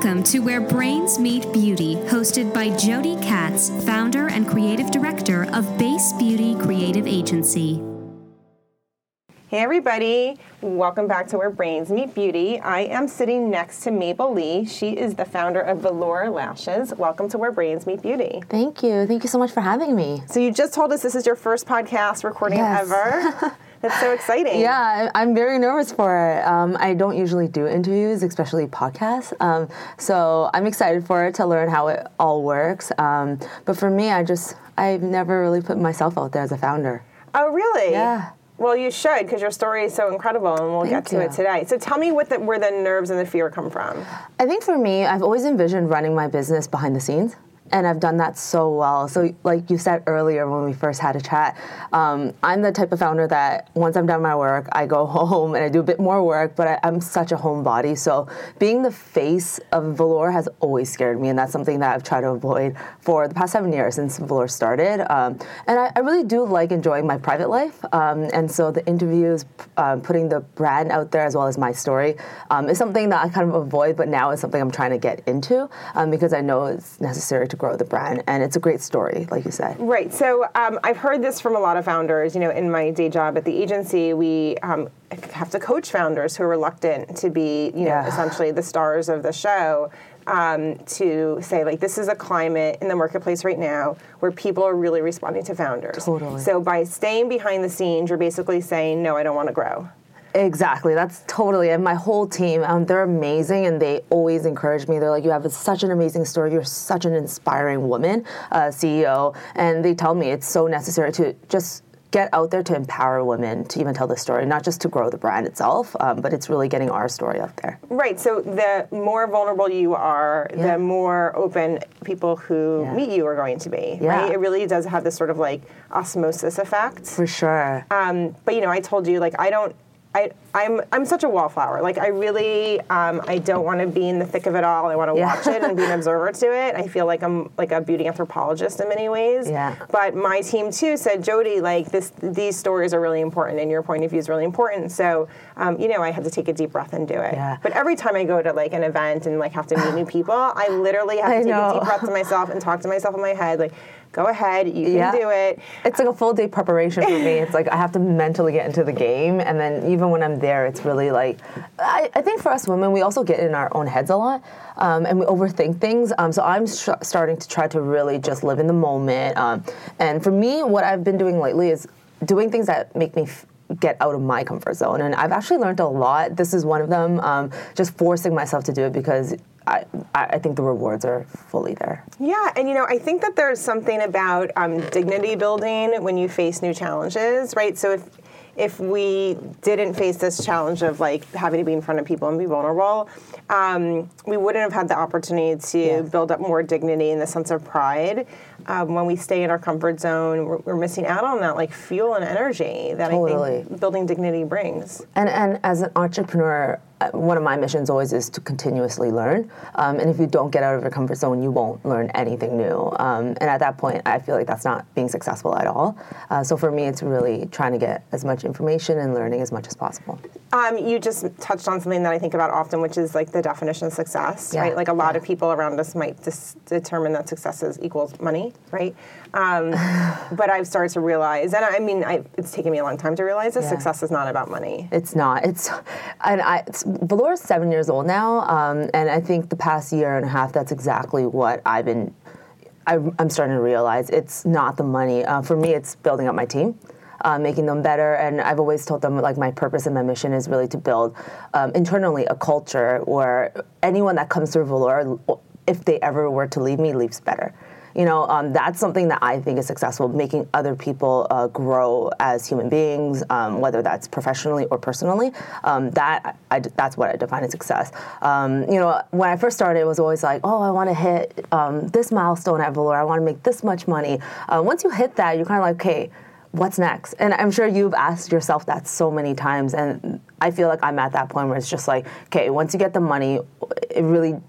Welcome to Where Brains Meet Beauty, hosted by Jody Katz, founder and creative director of Base Beauty Creative Agency. Hey everybody, welcome back to Where Brains Meet Beauty. I am sitting next to Mabel Lee. She is the founder of Velour Lashes. Welcome to Where Brains Meet Beauty. Thank you. Thank you so much for having me. So you just told us this is your first podcast recording Yes. ever. That's so exciting. Yeah, I'm very nervous for it. Um, I don't usually do interviews, especially podcasts. Um, so I'm excited for it to learn how it all works. Um, but for me, I just, I've never really put myself out there as a founder. Oh, really? Yeah. Well, you should because your story is so incredible, and we'll get Thank to it today. So tell me what the, where the nerves and the fear come from. I think for me, I've always envisioned running my business behind the scenes. And I've done that so well. So, like you said earlier when we first had a chat, um, I'm the type of founder that once I'm done my work, I go home and I do a bit more work, but I, I'm such a homebody. So, being the face of Velour has always scared me. And that's something that I've tried to avoid for the past seven years since Velour started. Um, and I, I really do like enjoying my private life. Um, and so, the interviews, um, putting the brand out there as well as my story um, is something that I kind of avoid, but now it's something I'm trying to get into um, because I know it's necessary to grow the brand. And it's a great story, like you said. Right. So um, I've heard this from a lot of founders. You know, in my day job at the agency, we um, have to coach founders who are reluctant to be, you know, Yeah. essentially the stars of the show. Um, to say like this is a climate in the marketplace right now where people are really responding to founders. Totally. So by staying behind the scenes, you're basically saying no, I don't want to grow. Exactly. That's totally. And my whole team, um, they're amazing and they always encourage me. They're like, you have such an amazing story. You're such an inspiring woman, uh, CEO. And they tell me it's so necessary to just get out there to empower women to even tell the story, not just to grow the brand itself, um, but it's really getting our story out there. Right. So the more vulnerable you are, Yeah. the more open people who Yeah. meet you are going to be. Yeah. Right. It really does have this sort of like osmosis effect. For sure. Um, but you know, I told you like I don't. I, I'm I'm such a wallflower. Like I really um, I don't want to be in the thick of it all. I want to Yeah. watch it and be an observer to it. I feel like I'm like a beauty anthropologist in many ways. Yeah. But my team too said, Jody, like this these stories are really important and your point of view is really important. So um, you know I had to take a deep breath and do it. Yeah. But every time I go to like an event and like have to meet new people, I literally have to I take a deep breath to myself and talk to myself in my head like. Go ahead, you can Yeah. do it. It's like a full day preparation for me. It's like I have to mentally get into the game, and then even when I'm there, it's really like I, I think for us women, we also get in our own heads a lot, um, and we overthink things. Um, so I'm sh- starting to try to really just live in the moment. Um, and for me, what I've been doing lately is doing things that make me. F- get out of my comfort zone and i've actually learned a lot this is one of them um, just forcing myself to do it because I, I think the rewards are fully there Yeah, and you know, I think that there's something about um, dignity building when you face new challenges, right? So if if we didn't face this challenge of like having to be in front of people and be vulnerable, um, we wouldn't have had the opportunity to build up more dignity and the sense of pride. Um, when we stay in our comfort zone, we're, we're missing out on that like fuel and energy that I think building dignity brings. And, and as an entrepreneur, one of my missions always is to continuously learn. Um, and if you don't get out of your comfort zone, you won't learn anything new. Um, and at that point, I feel like that's not being successful at all. Uh, so for me, it's really trying to get as much information and learning as much as possible. Um, you just touched on something that I think about often, which is like the definition of success, Yeah, right? Like a lot yeah. of people around us might dis- determine that success is equals money, right? Um, but I've started to realize, and I mean, I, it's taken me a long time to realize that Yeah. success is not about money. It's not. It's, and I, it's, Velour is seven years old now, um, and I think the past year and a half, that's exactly what I've been. I, I'm starting to realize it's not the money. Uh, for me, it's building up my team. Uh, making them better, and I've always told them like my purpose and my mission is really to build um, internally a culture where anyone that comes through Velour, if they ever were to leave me, leaves better. You know, um, that's something that I think is successful, making other people uh, grow as human beings, um, whether that's professionally or personally. Um, that I, that's what I define as success. Um, you know, when I first started, it was always like, oh, I want to hit um, this milestone at Velour. I want to make this much money. Uh, once you hit that, you're kind of like, okay, what's next? And I'm sure you've asked yourself that so many times. And I feel like I'm at that point where it's just like, okay, once you get the money, it really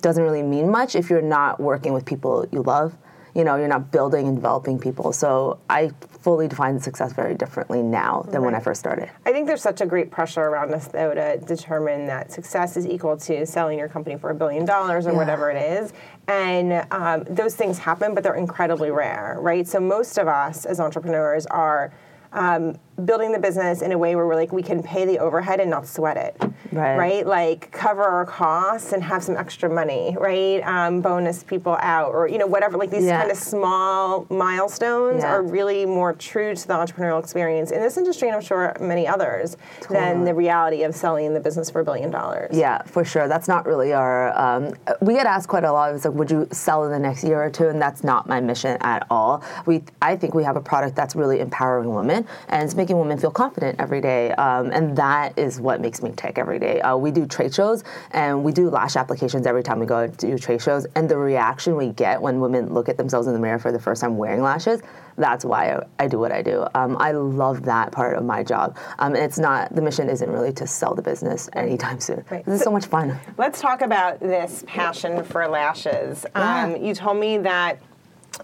doesn't really mean much if you're not working with people you love. You know, you're not building and developing people. So I fully define success very differently now than when I first started. I think there's such a great pressure around us, though, to determine that success is equal to selling your company for a billion dollars or Yeah. whatever it is. And um, those things happen, but they're incredibly rare, right? So most of us as entrepreneurs are um, building the business in a way where we're like, we can pay the overhead and not sweat it, Right. Like cover our costs and have some extra money, right? Um, bonus people out or, you know, whatever, like these Yeah. kind of small milestones Yeah. are really more true to the entrepreneurial experience in this industry and I'm sure many others than the reality of selling the business for a billion dollars. Yeah, for sure. That's not really our. Um, we get asked quite a lot. It's like, would you sell in the next year or two? And that's not my mission at all. We, I think we have a product that's really empowering women and it's making women feel confident every day. Um, and that is what makes me tick every day. Uh, we do trade shows and we do lash applications every time we go to do trade shows. And the reaction we get when women look at themselves in the mirror for the first time wearing lashes, that's why I, do what I do. Um, I love that part of my job. Um, and it's not, the mission isn't really to sell the business anytime soon. Right. This is so much fun. Let's talk about this passion for lashes. Um, you told me that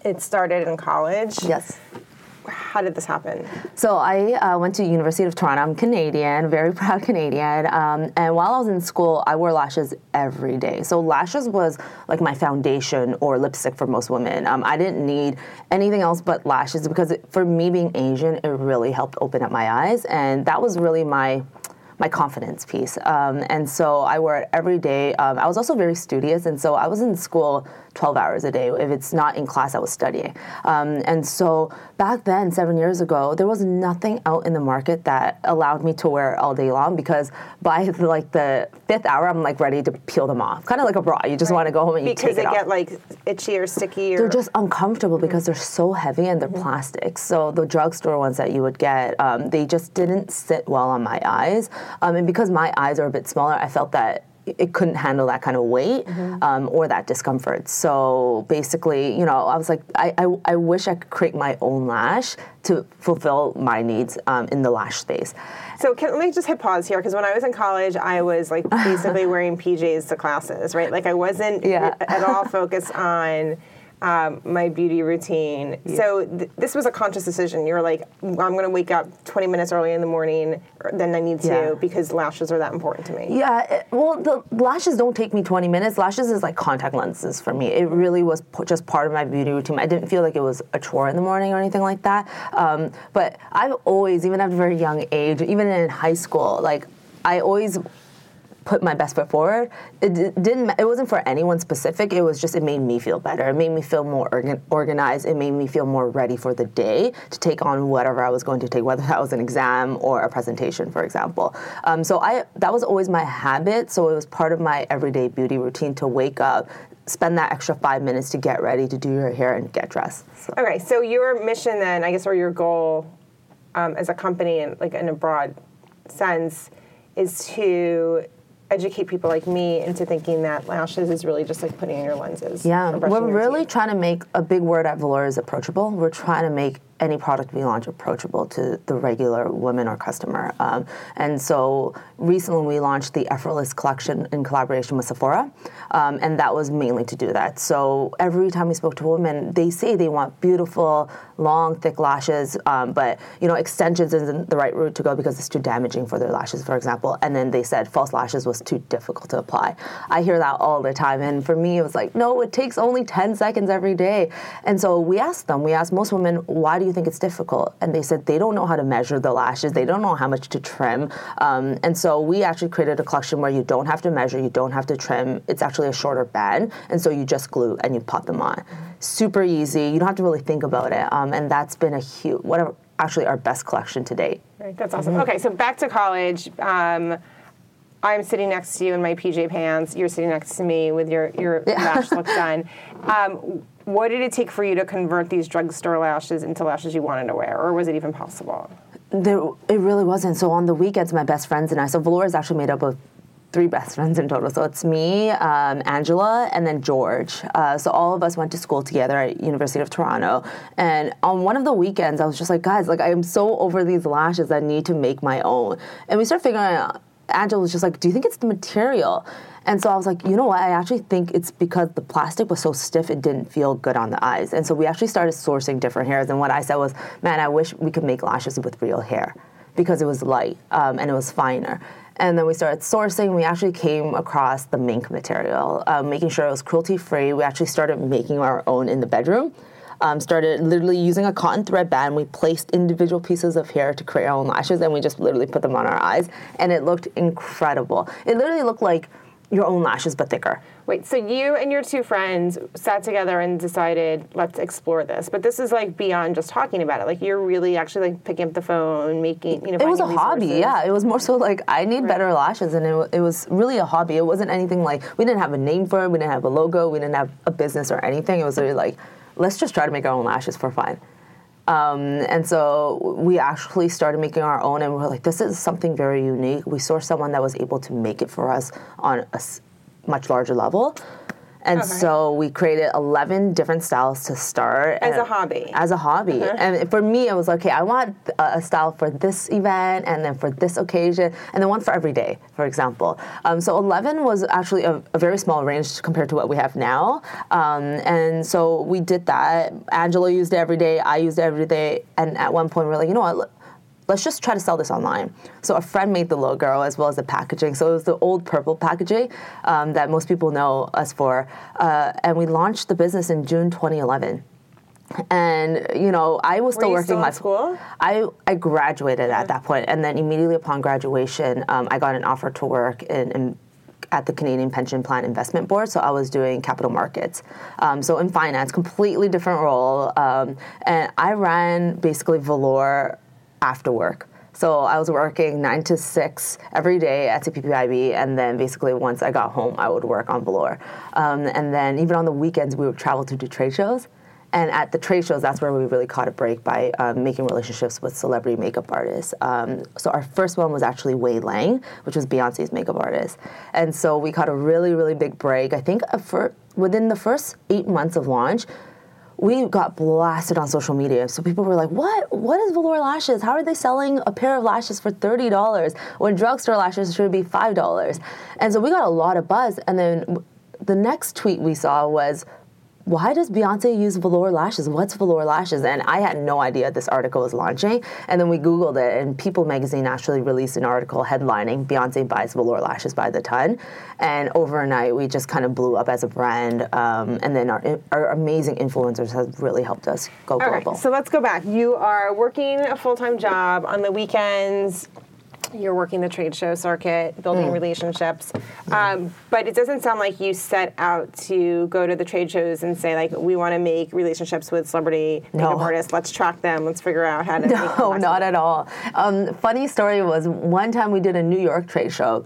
it started in college. Yes. How did this happen? So I uh, went to University of Toronto. I'm Canadian, very proud Canadian. Um, and while I was in school, I wore lashes every day. So lashes was like my foundation or lipstick for most women. Um, I didn't need anything else but lashes because it, for me being Asian, it really helped open up my eyes, and that was really my my confidence piece. Um, and so I wore it every day. Um, I was also very studious, and so I was in school 12 hours a day. If it's not in class, I was studying. Um, and so back then, seven years ago, there was nothing out in the market that allowed me to wear it all day long because by like the fifth hour, I'm like ready to peel them off. Kind of like a bra. You just want to go home and you Because take they it off get like itchy or sticky or they're just uncomfortable because they're so heavy and they're plastic. So the drugstore ones that you would get, um, they just didn't sit well on my eyes. Um, and because my eyes are a bit smaller, I felt that it couldn't handle that kind of weight um, or that discomfort. So basically, you know, I was like, I, I, I wish I could create my own lash to fulfill my needs um, in the lash space. So can, let me just hit pause here because when I was in college, I was like basically wearing PJs to classes, right? Like I wasn't Yeah. at all focused on um, my beauty routine. So th- this was a conscious decision. You're like, I'm going to wake up 20 minutes early in the morning or- than I need to Yeah. because lashes are that important to me. Yeah, it- well, the lashes don't take me 20 minutes. Lashes is like contact lenses for me. It really was p- just part of my beauty routine. I didn't feel like it was a chore in the morning or anything like that. Um, but I've always, even at a very young age, even in high school, like I always put my best foot forward. It didn't. It wasn't for anyone specific. It was just it made me feel better. It made me feel more organ- organized. It made me feel more ready for the day to take on whatever I was going to take, whether that was an exam or a presentation, for example. Um, so I that was always my habit. So it was part of my everyday beauty routine to wake up. Spend that extra five minutes to get ready, to do your hair, and get dressed. So. Okay, so your mission then, I guess, or your goal um, as a company, and like in a broad sense, is to educate people like me into thinking that lashes is really just like putting in your lenses. Yeah, we're really teeth. trying to make a big word at Velour is approachable. We're trying to make any product we launch approachable to the regular woman or customer. Um, and so recently we launched the Effortless collection in collaboration with Sephora, um, and that was mainly to do that. So every time we spoke to women, they say they want beautiful, long, thick lashes, um, but you know extensions isn't the right route to go because it's too damaging for their lashes, for example. And then they said false lashes was too difficult to apply. I hear that all the time, and for me, it was like, no, it takes only 10 seconds every day. And so we asked them, we asked most women, why do you think it's difficult? And they said they don't know how to measure the lashes, they don't know how much to trim. Um, and so we actually created a collection where you don't have to measure, you don't have to trim. It's actually a shorter band, and so you just glue and you pop them on. Super easy. You don't have to really think about it. Um, and that's been a huge, whatever, actually our best collection to date. Right, that's awesome. Okay, so back to college. Um, I'm sitting next to you in my PJ pants. You're sitting next to me with your your lash look done. Um, what did it take for you to convert these drugstore lashes into lashes you wanted to wear, or was it even possible? There, it really wasn't. So on the weekends, my best friends and I. So Velour is actually made up of three best friends in total. So it's me, um, Angela, and then George. Uh, so all of us went to school together at University of Toronto. And on one of the weekends, I was just like, guys, like I am so over these lashes. I need to make my own. And we started figuring out Angela was just like, "Do you think it's the material?" And so I was like, you know what? I actually think it's because the plastic was so stiff, it didn't feel good on the eyes. And so we actually started sourcing different hairs. And what I said was, man, I wish we could make lashes with real hair because it was light um, and it was finer. And then we started sourcing. We actually came across the mink material, um, making sure it was cruelty free. We actually started making our own in the bedroom. Um, started literally using a cotton thread band. We placed individual pieces of hair to create our own lashes, and we just literally put them on our eyes, and it looked incredible. It literally looked like your own lashes, but thicker. Wait, so you and your two friends sat together and decided, let's explore this. But this is like beyond just talking about it. Like you're really actually like picking up the phone, making, you know, It was a hobby, resources. yeah. It was more so like I need better lashes, and it, it was really a hobby. It wasn't anything like we didn't have a name for it, we didn't have a logo, we didn't have a business or anything. It was really like let's just try to make our own lashes for fun. Um, and so we actually started making our own, and we were like, this is something very unique. We saw someone that was able to make it for us on a much larger level. And so we created 11 different styles to start. As a hobby. As a hobby. And for me, it was like, okay, I want a style for this event and then for this occasion, and then one for every day, for example. Um, so 11 was actually a, a very small range compared to what we have now. Um, and so we did that. Angela used it every day, I used it every day. And at one point, we are like, you know what? Let's just try to sell this online. So a friend made the logo as well as the packaging. So it was the old purple packaging um, that most people know us for. Uh, and we launched the business in June 2011. And you know, I was still you working still in my school? I I graduated at that point, and then immediately upon graduation, um, I got an offer to work in. in at the Canadian Pension Plan Investment Board, so I was doing capital markets. Um, so in finance, completely different role, um, and I ran basically Velour after work. So I was working nine to six every day at CPPIB, and then basically once I got home, I would work on Velour. Um, and then even on the weekends, we would travel to do trade shows. And at the trade shows, that's where we really caught a break by um, making relationships with celebrity makeup artists. Um, so our first one was actually Wei Lang, which was Beyonce's makeup artist. And so we caught a really, really big break. I think within the first eight months of launch, we got blasted on social media. So people were like, "What? What is Velour lashes? How are they selling a pair of lashes for thirty dollars when drugstore lashes should be five dollars?" And so we got a lot of buzz. And then the next tweet we saw was, why does Beyonce use velour lashes? What's velour lashes? And I had no idea this article was launching. And then we Googled it, and People magazine actually released an article headlining Beyonce buys velour lashes by the ton. And overnight, we just kind of blew up as a brand. Um, and then our, our amazing influencers have really helped us go All right, global. so let's go back. You are working a full time job on the weekends. You're working the trade show circuit, building Mm. relationships, um, but it doesn't sound like you set out to go to the trade shows and say like, we want to make relationships with celebrity makeup No. artists. Let's track them. Let's figure out how to. make No, not at all. Um, funny story was one time we did a New York trade show.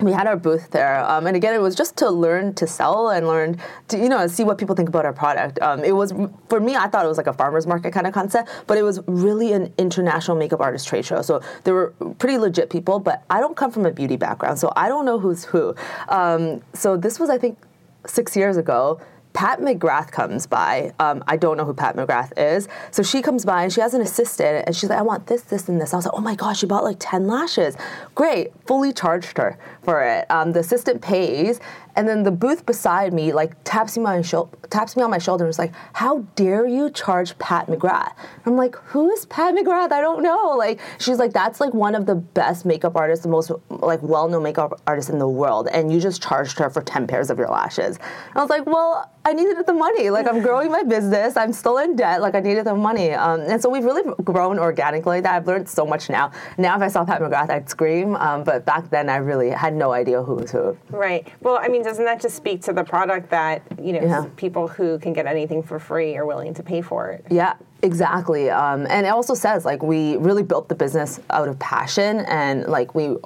We had our booth there, um, and again, it was just to learn to sell and learn to, you know, see what people think about our product. Um, it was for me, I thought it was like a farmers market kind of concept, but it was really an international makeup artist trade show. So there were pretty legit people, but I don't come from a beauty background, so I don't know who's who. Um, so this was, I think, six years ago. Pat McGrath comes by. Um, I don't know who Pat McGrath is. So she comes by and she has an assistant and she's like, I want this, this, and this. I was like, oh my gosh, she bought like 10 lashes. Great. Fully charged her for it. Um, the assistant pays. And then the booth beside me like taps me, my shou- taps me on my shoulder and is like, how dare you charge Pat McGrath? I'm like, who is Pat McGrath? I don't know. Like, she's like, that's like one of the best makeup artists, the most like well-known makeup artist in the world. And you just charged her for 10 pairs of your lashes. And I was like, well, I needed the money. Like I'm growing my business. I'm still in debt. Like I needed the money. Um, and so we've really grown organically. That I've learned so much now. Now if I saw Pat McGrath, I'd scream. Um, but back then I really had no idea who was who. Right. Well, I mean, doesn't that just speak to the product that you know Yeah. people who can get anything for free are willing to pay for it? Yeah, exactly. Um, and it also says like we really built the business out of passion and like we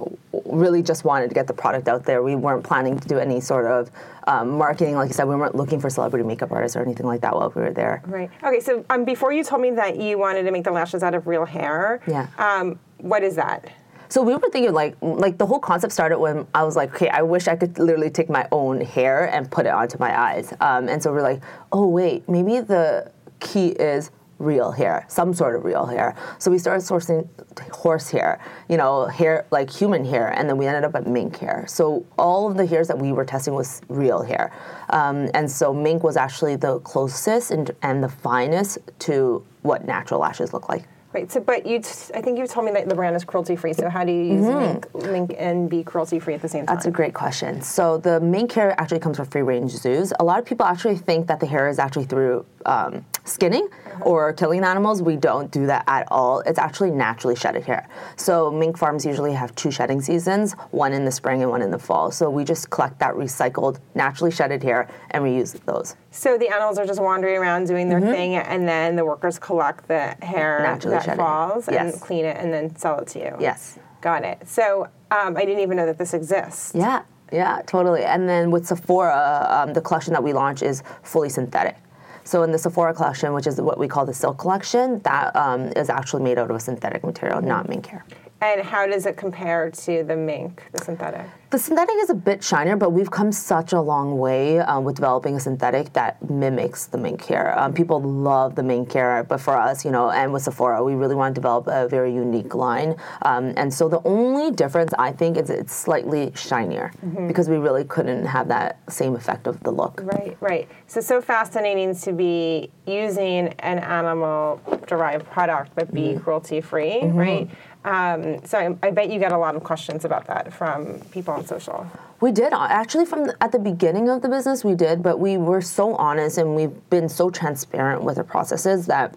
really just wanted to get the product out there. We weren't planning to do any sort of um, marketing. Like you said, we weren't looking for celebrity makeup artists or anything like that while we were there. Right. Okay. So um, before you told me that you wanted to make the lashes out of real hair. Yeah. Um, what is that? So we were thinking like like the whole concept started when I was like, okay, I wish I could literally take my own hair and put it onto my eyes. Um, and so we're like, oh wait, maybe the key is real hair, some sort of real hair. So we started sourcing horse hair, you know, hair like human hair, and then we ended up at mink hair. So all of the hairs that we were testing was real hair, um, and so mink was actually the closest and, and the finest to what natural lashes look like. Right. So, but you, t- I think you told me that the brand is cruelty free. So, how do you use mink, mink and be cruelty free at the same time? Mm-hmm. That's a great question. So the mink hair actually comes from free range zoos. A lot of people actually think that the hair is actually through um, skinning or killing animals. We don't do that at all. It's actually naturally shedded hair. So mink farms usually have two shedding seasons, one in the spring and one in the fall. So we just collect that recycled, naturally shedded hair and reuse those. So the animals are just wandering around doing their thing, and then the workers collect the hair Mm-hmm. Naturally that falls and Yes. clean it, and then sell it to you. Yes. Got it. So um, I didn't even know that this exists. Yeah, yeah, totally. And then with Sephora, um, the collection that we launch is fully synthetic. So in the Sephora collection, which is what we call the silk collection, that um, is actually made out of a synthetic material, not mink hair. And how does it compare to the mink, the synthetic? The synthetic is a bit shinier, but we've come such a long way um, with developing a synthetic that mimics the mink hair. Um, people love the mink hair, but for us, you know, and with Sephora, we really want to develop a very unique line. Um, and so the only difference, I think, is it's slightly shinier because we really couldn't have that same effect of the look. Right, right. So so fascinating to be using an animal derived product but be cruelty free, right? Um, so I, I bet you get a lot of questions about that from people on social. We did uh, actually from the, at the beginning of the business. We did, but we were so honest and we've been so transparent with our processes that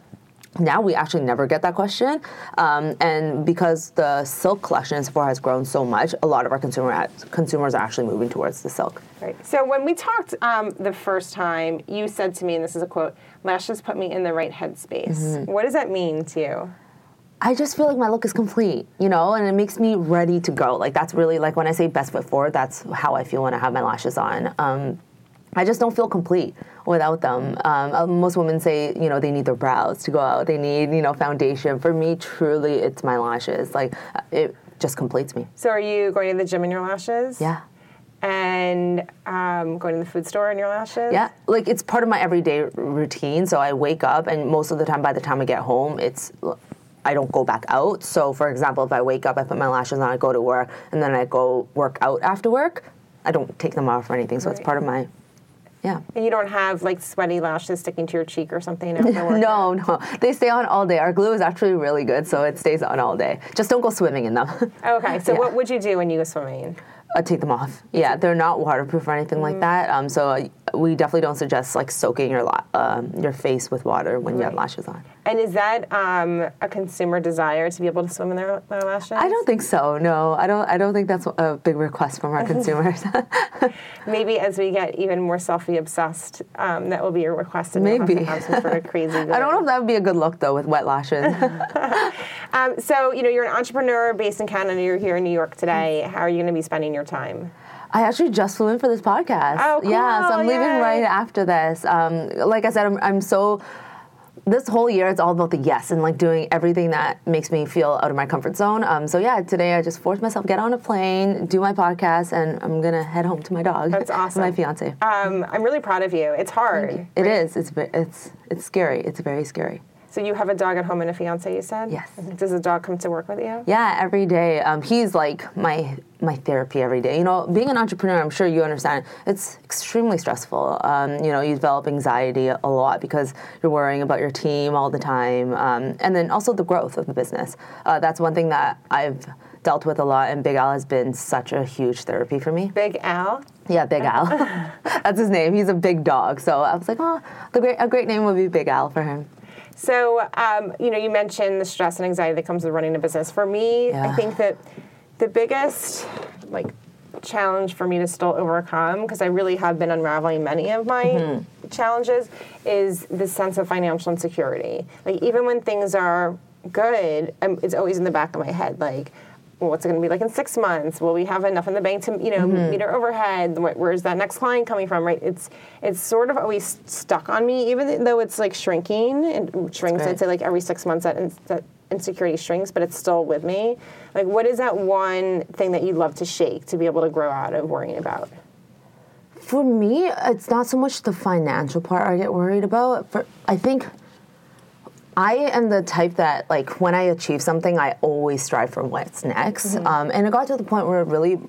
now we actually never get that question. Um, and because the silk collection in Sephora has grown so much, a lot of our consumer consumers are actually moving towards the silk. Right. So when we talked um, the first time, you said to me, and this is a quote: "Lashes put me in the right headspace." What does that mean to you? I just feel like my look is complete, you know, and it makes me ready to go. Like that's really like when I say best foot forward, that's how I feel when I have my lashes on. Um, I just don't feel complete without them. Um, uh, most women say, you know, they need their brows to go out. They need, you know, foundation. For me, truly, it's my lashes. Like uh, it just completes me. So are you going to the gym in your lashes? Yeah. And um, going to the food store in your lashes? Yeah, like it's part of my everyday routine. So I wake up, and most of the time, by the time I get home, it's I don't go back out. So, for example, if I wake up, I put my lashes on, I go to work, and then I go work out after work. I don't take them off or anything. So it's part of my, yeah. And you don't have like sweaty lashes sticking to your cheek or something? No, no, they stay on all day. Our glue is actually really good, so it stays on all day. Just don't go swimming in them. Okay, so Yeah. what would you do when you go swimming? I take them off. Yeah, they're not waterproof or anything like that. Um, so uh, we definitely don't suggest like soaking your la- um, your face with water when you have lashes on. And is that um, a consumer desire to be able to swim in their, their lashes? I don't think so. No, I don't. I don't think that's a big request from our consumers. Maybe as we get even more selfie obsessed, um, that will be a request, Maybe. have some sort of crazy. I don't know if that would be a good look though with wet lashes. Um, so you know, you're an entrepreneur based in Canada. You're here in New York today. How are you going to be spending your time? I actually just flew in for this podcast. Oh, Yeah, so I'm leaving yay. right after this. Um, like I said, I'm, I'm so. This whole year, it's all about the yes and like doing everything that makes me feel out of my comfort zone. Um, so yeah, today I just forced myself get on a plane, do my podcast, and I'm gonna head home to my dog. That's awesome. my fiance. Um, I'm really proud of you. It's hard. It is. It's it's it's scary. It's very scary. So you have a dog at home and a fiance. You said. Yes. Does the dog come to work with you? Yeah, every day. Um, he's like my my therapy every day. You know, being an entrepreneur, I'm sure you understand. It's extremely stressful. Um, you know, you develop anxiety a lot because you're worrying about your team all the time, um, and then also the growth of the business. Uh, that's one thing that I've dealt with a lot, and Big Al has been such a huge therapy for me. Big Al. Yeah, Big Al. that's his name. He's a big dog, so I was like, oh, the great a great name would be Big Al for him. So, um, you know, you mentioned the stress and anxiety that comes with running a business. For me, I think that the biggest, like, challenge for me to still overcome, because I really have been unraveling many of my Mm-hmm. challenges, is the sense of financial insecurity. Like, even when things are good, um, it's always in the back of my head, like, well, what's it going to be like in six months? Will we have enough in the bank to, you know, Mm-hmm. meet our overhead? Where's that next client coming from? Right? It's it's sort of always stuck on me, even though it's like shrinking. It shrinks. I'd say like every six months that, in, that insecurity shrinks, but it's still with me. Like, what is that one thing that you'd love to shake to be able to grow out of worrying about? For me, it's not so much the financial part I get worried about. For I think I am the type that, like, when I achieve something, I always strive for what's next. Mm-hmm. Um, and it got to the point where really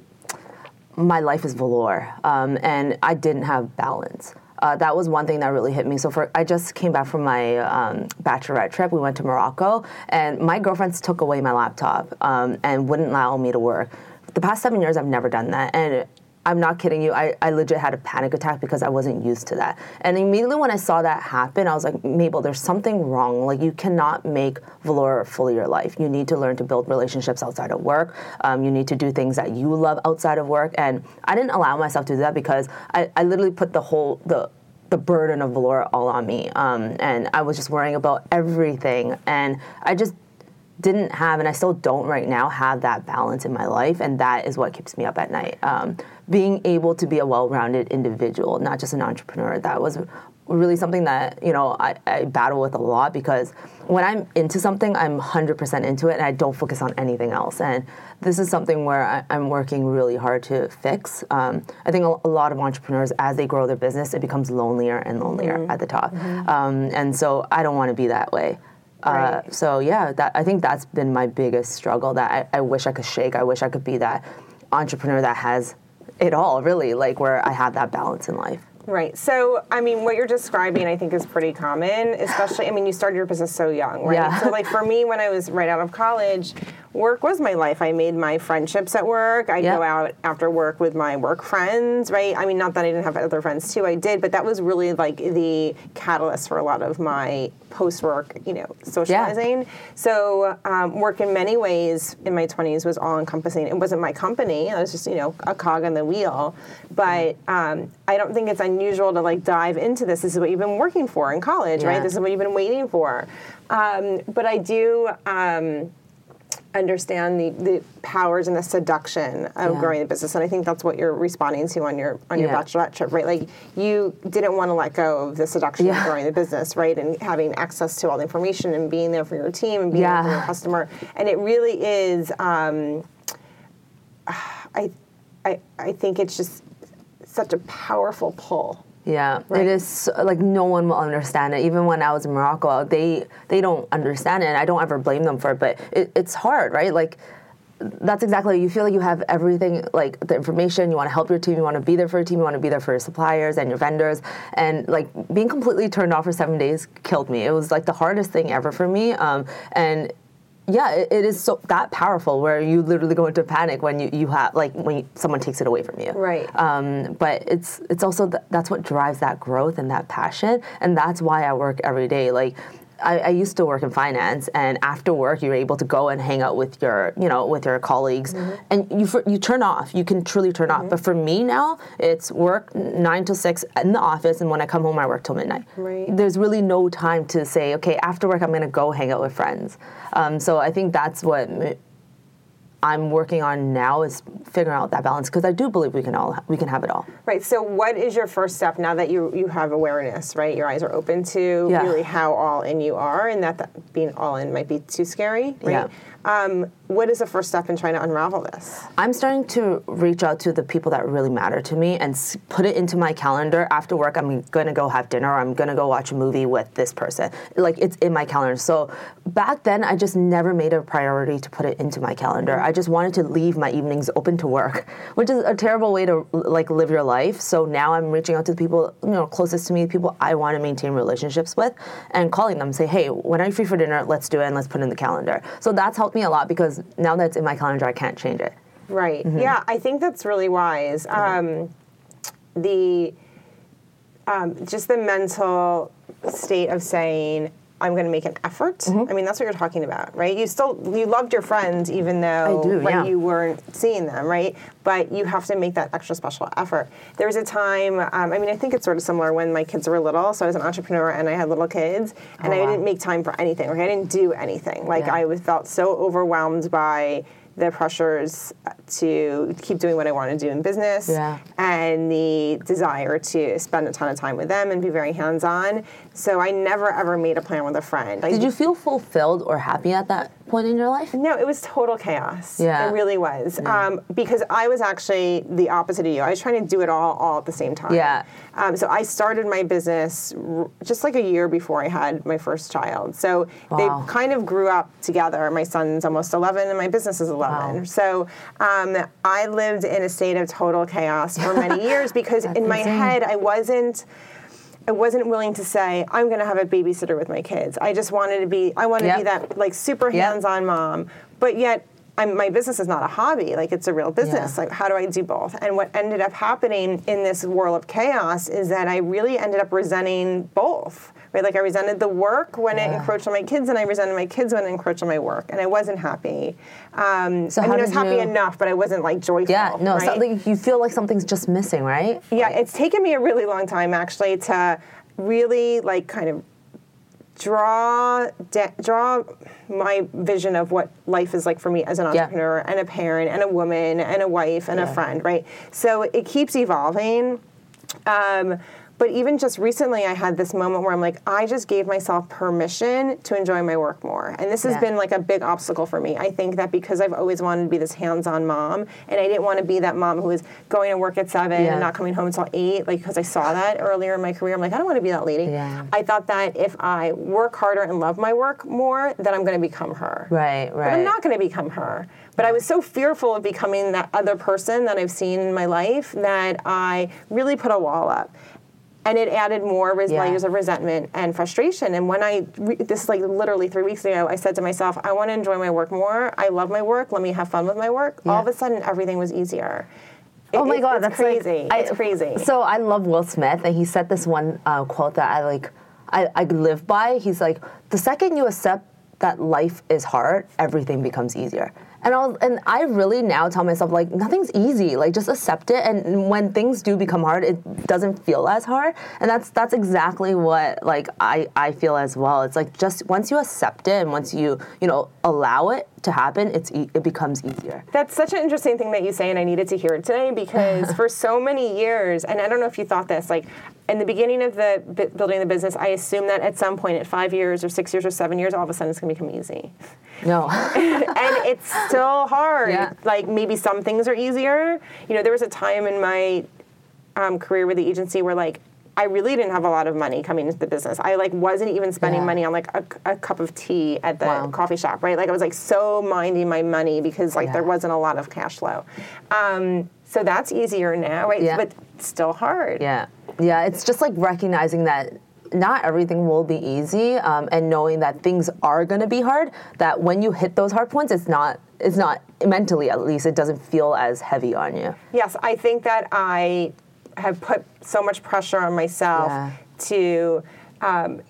my life is velour, um, and I didn't have balance. Uh, that was one thing that really hit me. So for I just came back from my um, bachelorette trip. We went to Morocco, and my girlfriends took away my laptop um, and wouldn't allow me to work. The past seven years, I've never done that, and I'm not kidding you. I, I legit had a panic attack because I wasn't used to that. And immediately when I saw that happen, I was like, Mabel, there's something wrong. Like, you cannot make velour fully your life. You need to learn to build relationships outside of work. Um, you need to do things that you love outside of work. And I didn't allow myself to do that because I, I literally put the whole, the, the burden of velour all on me. Um, and I was just worrying about everything. And I just didn't have, and I still don't right now, have that balance in my life, and that is what keeps me up at night. Um, being able to be a well-rounded individual, not just an entrepreneur, that was really something that you know I, I battle with a lot because when I'm into something, I'm 100% into it, and I don't focus on anything else. And this is something where I, I'm working really hard to fix. Um, I think a, a lot of entrepreneurs, as they grow their business, it becomes lonelier and lonelier at the top, um, and so I don't want to be that way. Uh, Right. so yeah, that I think that's been my biggest struggle. That I, I wish I could shake. I wish I could be that entrepreneur that has it all, really, like where I have that balance in life. Right. So, I mean, what you're describing, I think, is pretty common, especially, I mean, you started your business so young, right? Yeah. So, like, for me, when I was right out of college, work was my life. I made my friendships at work. I'd go out after work with my work friends, right? I mean, not that I didn't have other friends too, I did, but that was really like the catalyst for a lot of my post work, you know, socializing. So, um, work in many ways in my 20s was all encompassing. It wasn't my company, I was just, you know, a cog on the wheel. But um, I don't think it's unusual to like dive into this. This is what you've been working for in college, Yeah. right? This is what you've been waiting for. Um, but I do. Understand the, the powers and the seduction of Yeah. growing the business and i think that's what you're responding to on your on your Yeah. bachelorette trip right? Like you didn't want to let go of the seduction of growing the business right? And having access to all the information and being there for your team and being there for your customer. And it really is um, I, I i think it's just such a powerful pull Yeah, Right. it is like no one will understand it. Even when I was in Morocco, they they don't understand it, and I don't ever blame them for it. But it, it's hard, right? Like that's exactly you feel like you have everything like the information you want to help your team you want to be there for your team you want to be there for your suppliers and your vendors and like being completely turned off for seven days killed me it was like the hardest thing ever for me um, and yeah it, it is so that powerful where you literally go into panic when you, you have like when you, someone takes it away from you. Right. um, but it's it's also th- that's what drives that growth and that passion. And that's why i work every day. Like I, I used to work in finance, and after work, you're able to go and hang out with your, you know, with your colleagues, and you for, you turn off. You can truly turn off. But for me now, it's work nine to six in the office, and when I come home, I work till midnight. Right. There's really no time to say, okay, after work, I'm going to go hang out with friends. Um, so I think that's what I'm working on now is figuring out that balance because I do believe we can all we can have it all. Right. So, what is your first step now that you you have awareness? Right, your eyes are open to Yeah. really how all in you are, and that, that being all in might be too scary. Right. Yeah. Um, what is the first step in trying to unravel this? I'm starting to reach out to the people that really matter to me and s- put it into my calendar. After work, I'm gonna go have dinner. Or I'm gonna go watch a movie with this person. Like it's in my calendar. So back then, I just never made a priority to put it into my calendar. I just wanted to leave my evenings open to work, which is a terrible way to like live your life. So now I'm reaching out to the people you know closest to me, people I want to maintain relationships with, and calling them, say, hey, when are you free for dinner? Let's do it and let's put it in the calendar. So that's helped me a lot because now that it's in my calendar, I can't change it. Right. Mm-hmm. Yeah, I think that's really wise. Um, the um, just the mental state of saying. I'm going to make an effort. Mm-hmm. I mean, that's what you're talking about, right? You still you loved your friends even though do, right, yeah. you weren't seeing them, right? But you have to make that extra special effort. There was a time. Um, I mean, I think it's sort of similar when my kids were little. So I was an entrepreneur and I had little kids, and Oh, I didn't make time for anything. Like I didn't do anything. Like Yeah. I was felt so overwhelmed by the pressures to keep doing what I want to do in business Yeah. and the desire to spend a ton of time with them and be very hands on. So I never ever made a plan with a friend. Did you feel fulfilled or happy at that point in your life? No, it was total chaos. Yeah. It really was. Um, because I was actually the opposite of you. I was trying to do it all all at the same time. Yeah. Um, so I started my business r- just like a year before I had my first child. So Wow. they kind of grew up together. My son's almost 11 and my business is 11. Wow. So um, I lived in a state of total chaos for many years because in my insane. head I wasn't. I wasn't willing to say I'm going to have a babysitter with my kids. I just wanted to be. I wanted to be that like super hands-on mom, but yet I'm, my business is not a hobby. Like it's a real business. Yeah. Like how do I do both? And what ended up happening in this whirl of chaos is that I really ended up resenting both. Right? Like I resented the work when it encroached on my kids, and I resented my kids when it encroached on my work, and I wasn't happy. Um, So I mean, I was happy you- enough, but I wasn't like joyful. Yeah, no, right? something you feel like something's just missing, right? Yeah, it's taken me a really long time actually to really like kind of draw de- draw my vision of what life is like for me as an Yeah. entrepreneur and a parent and a woman and a wife and a friend, right? So it keeps evolving. Um, but even just recently, I had this moment where I'm like, I just gave myself permission to enjoy my work more. And this has Yeah. been like a big obstacle for me. I think that because I've always wanted to be this hands on mom, and I didn't want to be that mom who was going to work at seven Yeah. and not coming home until eight, like, because I saw that earlier in my career. I'm like, I don't want to be that lady. Yeah. I thought that if I work harder and love my work more, then I'm going to become her. Right, right. But I'm not going to become her. But I was so fearful of becoming that other person that I've seen in my life that I really put a wall up. And it added more res- Yeah. layers of resentment and frustration. And when I, re- this is like literally three weeks ago, I said to myself, I want to enjoy my work more. I love my work. Let me have fun with my work. All of a sudden, everything was easier. It- Oh my it- god, it's that's crazy. Like, it's crazy. So I love Will Smith, and he said this one uh, quote that I like. I, I live by. He's like, the second you accept that life is hard, everything becomes easier. And I and I really now tell myself like nothing's easy. Like just accept it, and when things do become hard, it doesn't feel as hard. And that's that's exactly what like I I feel as well. It's like just once you accept it and once you you know allow it to happen, it's e- it becomes easier. That's such an interesting thing that you say, and I needed to hear it today because for so many years, and I don't know if you thought this, like in the beginning of the bu- building the business, I assumed that at some point, at five years or six years or seven years, all of a sudden it's going to become easy, No. and it's still hard. Yeah. Like maybe some things are easier. You know, there was a time in my um, career with the agency where like. I really didn't have a lot of money coming into the business. I like wasn't even spending Yeah. money on like a, a cup of tea at the Wow. coffee shop, right? Like I was like so minding my money because like Yeah. there wasn't a lot of cash flow. Um, so that's easier now, right? Yeah. But still hard. Yeah, yeah. It's just like recognizing that not everything will be easy, um, and knowing that things are going to be hard. That when you hit those hard points, it's not. It's not mentally, at least, it doesn't feel as heavy on you. Yes, I think that I have put so much pressure on myself Yeah. to um,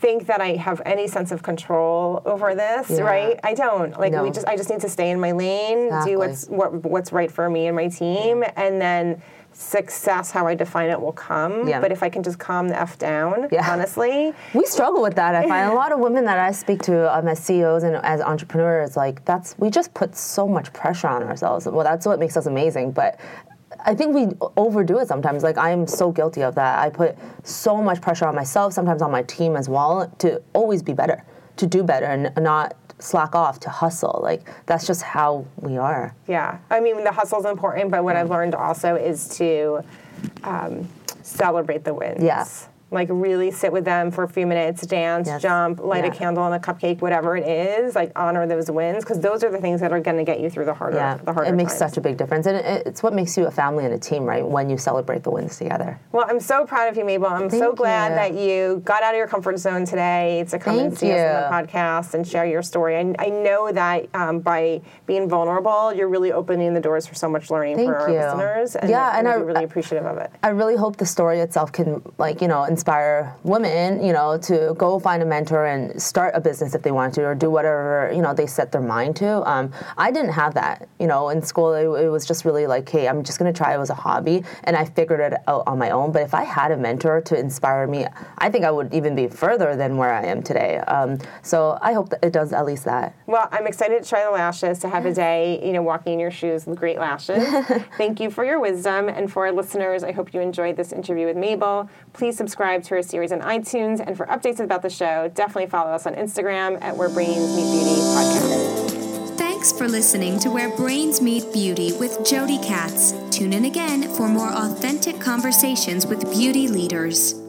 think that I have any sense of control over this, Yeah. right? I don't. Like we just I just need to stay in my lane, Exactly. do what's what, what's right for me and my team, and then success how I define it will come. Yeah. But if I can just calm the F down, Yeah. honestly, We struggle with that. I find a lot of women that I speak to um, as CEOs and as entrepreneurs, like that's we just put so much pressure on ourselves. Well, that's what makes us amazing, but. I think we overdo it sometimes. Like I'm so guilty of that. I put so much pressure on myself, sometimes on my team as well, to always be better, to do better, and not slack off, to hustle. Like that's just how we are. Yeah, I mean the hustle is important, but what I've learned also is to um, celebrate the wins. Yeah. Like really sit with them for a few minutes, dance, Yes. jump, light a candle on a cupcake, whatever it is. Like honor those wins because those are the things that are going to get you through the harder, Yeah, the harder it makes times. such a big difference, and it's what makes you a family and a team, right? When you celebrate the wins together. Well, I'm so proud of you, Mabel. I'm so glad you. that you got out of your comfort zone today to come and Thank see us on the podcast and share your story. I, I know that um, by being vulnerable, you're really opening the doors for so much learning Thank for our you. listeners. And Yeah, I'm really appreciative of it. I really hope the story itself can, like, you know, inspire women, you know, to go find a mentor and start a business if they want to, or do whatever, you know, they set their mind to. Um, I didn't have that, you know, in school. It, it was just really like, hey, I'm just gonna try it as a hobby, and I figured it out on my own. But if I had a mentor to inspire me, I think I would even be further than where I am today. Um, so I hope that it does at least that. Well, I'm excited to try the lashes, to have a day, you know, walking in your shoes with great lashes. Thank you for your wisdom. And for our listeners, I hope you enjoyed this interview with Mabel. Please subscribe subscribe to our series on iTunes. And for updates about the show, definitely follow us on Instagram at Where Brains Meet Beauty Podcast. Thanks for listening to Where Brains Meet Beauty with Jody Katz. Tune in again for more authentic conversations with beauty leaders.